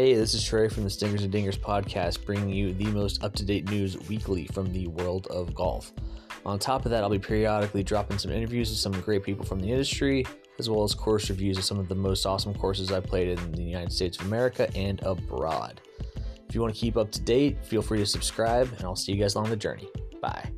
Hey, this is Trey from the Stingers and Dingers podcast, bringing you the most up to date news weekly from the world of golf. On top of that, I'll be periodically dropping some interviews with some great people from the industry, as well as course reviews of some of the most awesome courses I've played in the United States of America and abroad. If you want to keep up to date, feel free to subscribe, and I'll see you guys along the journey. Bye.